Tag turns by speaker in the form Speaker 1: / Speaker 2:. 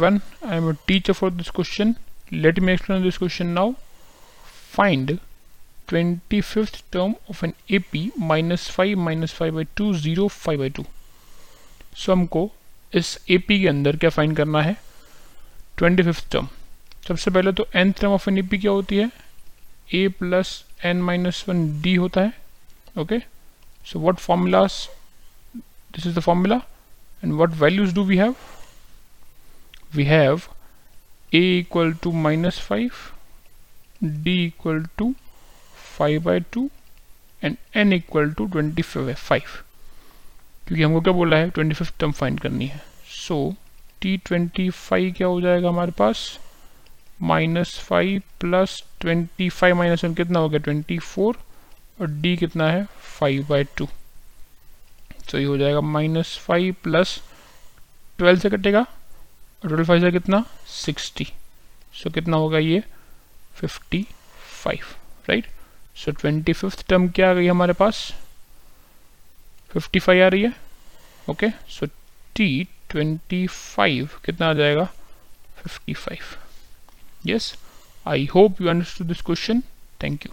Speaker 1: One, I am a teacher for this question. Let me explain this question now. Find 25th term of an AP minus 5 minus 5 by 2 0 5 by 2 सो हमको इस AP के अंदर क्या find करना है 25th term सबसे पहले तो nth term of n AP क्या होती है a plus n minus one d होता है okay so what formulas this is the formula and what values do we have we have a equal to minus 5 d equal to 5 by 2 and n equal to 25 क्योंकि हमको क्या बोला है? 25 term find करनी है। So T twenty five क्या हो जाएगा हमारे पास? Minus five plus twenty five minus one कितना हो गया? ट्वेंटी फोर और डी कितना है? फाइव बाई टू तो ये हो जाएगा माइनस फाइव प्लस ट्वेल्व से कटेगा। ट्वेल्व फाइव से कितना? सिक्सटी। सो कितना होगा ये? Fifty five right so twenty fifth term क्या आ गई हमारे पास? फिफ्टी फाइव आ रही है? Okay so T twenty five कितना आ जाएगा? Fifty five yes I hope you understood this question thank you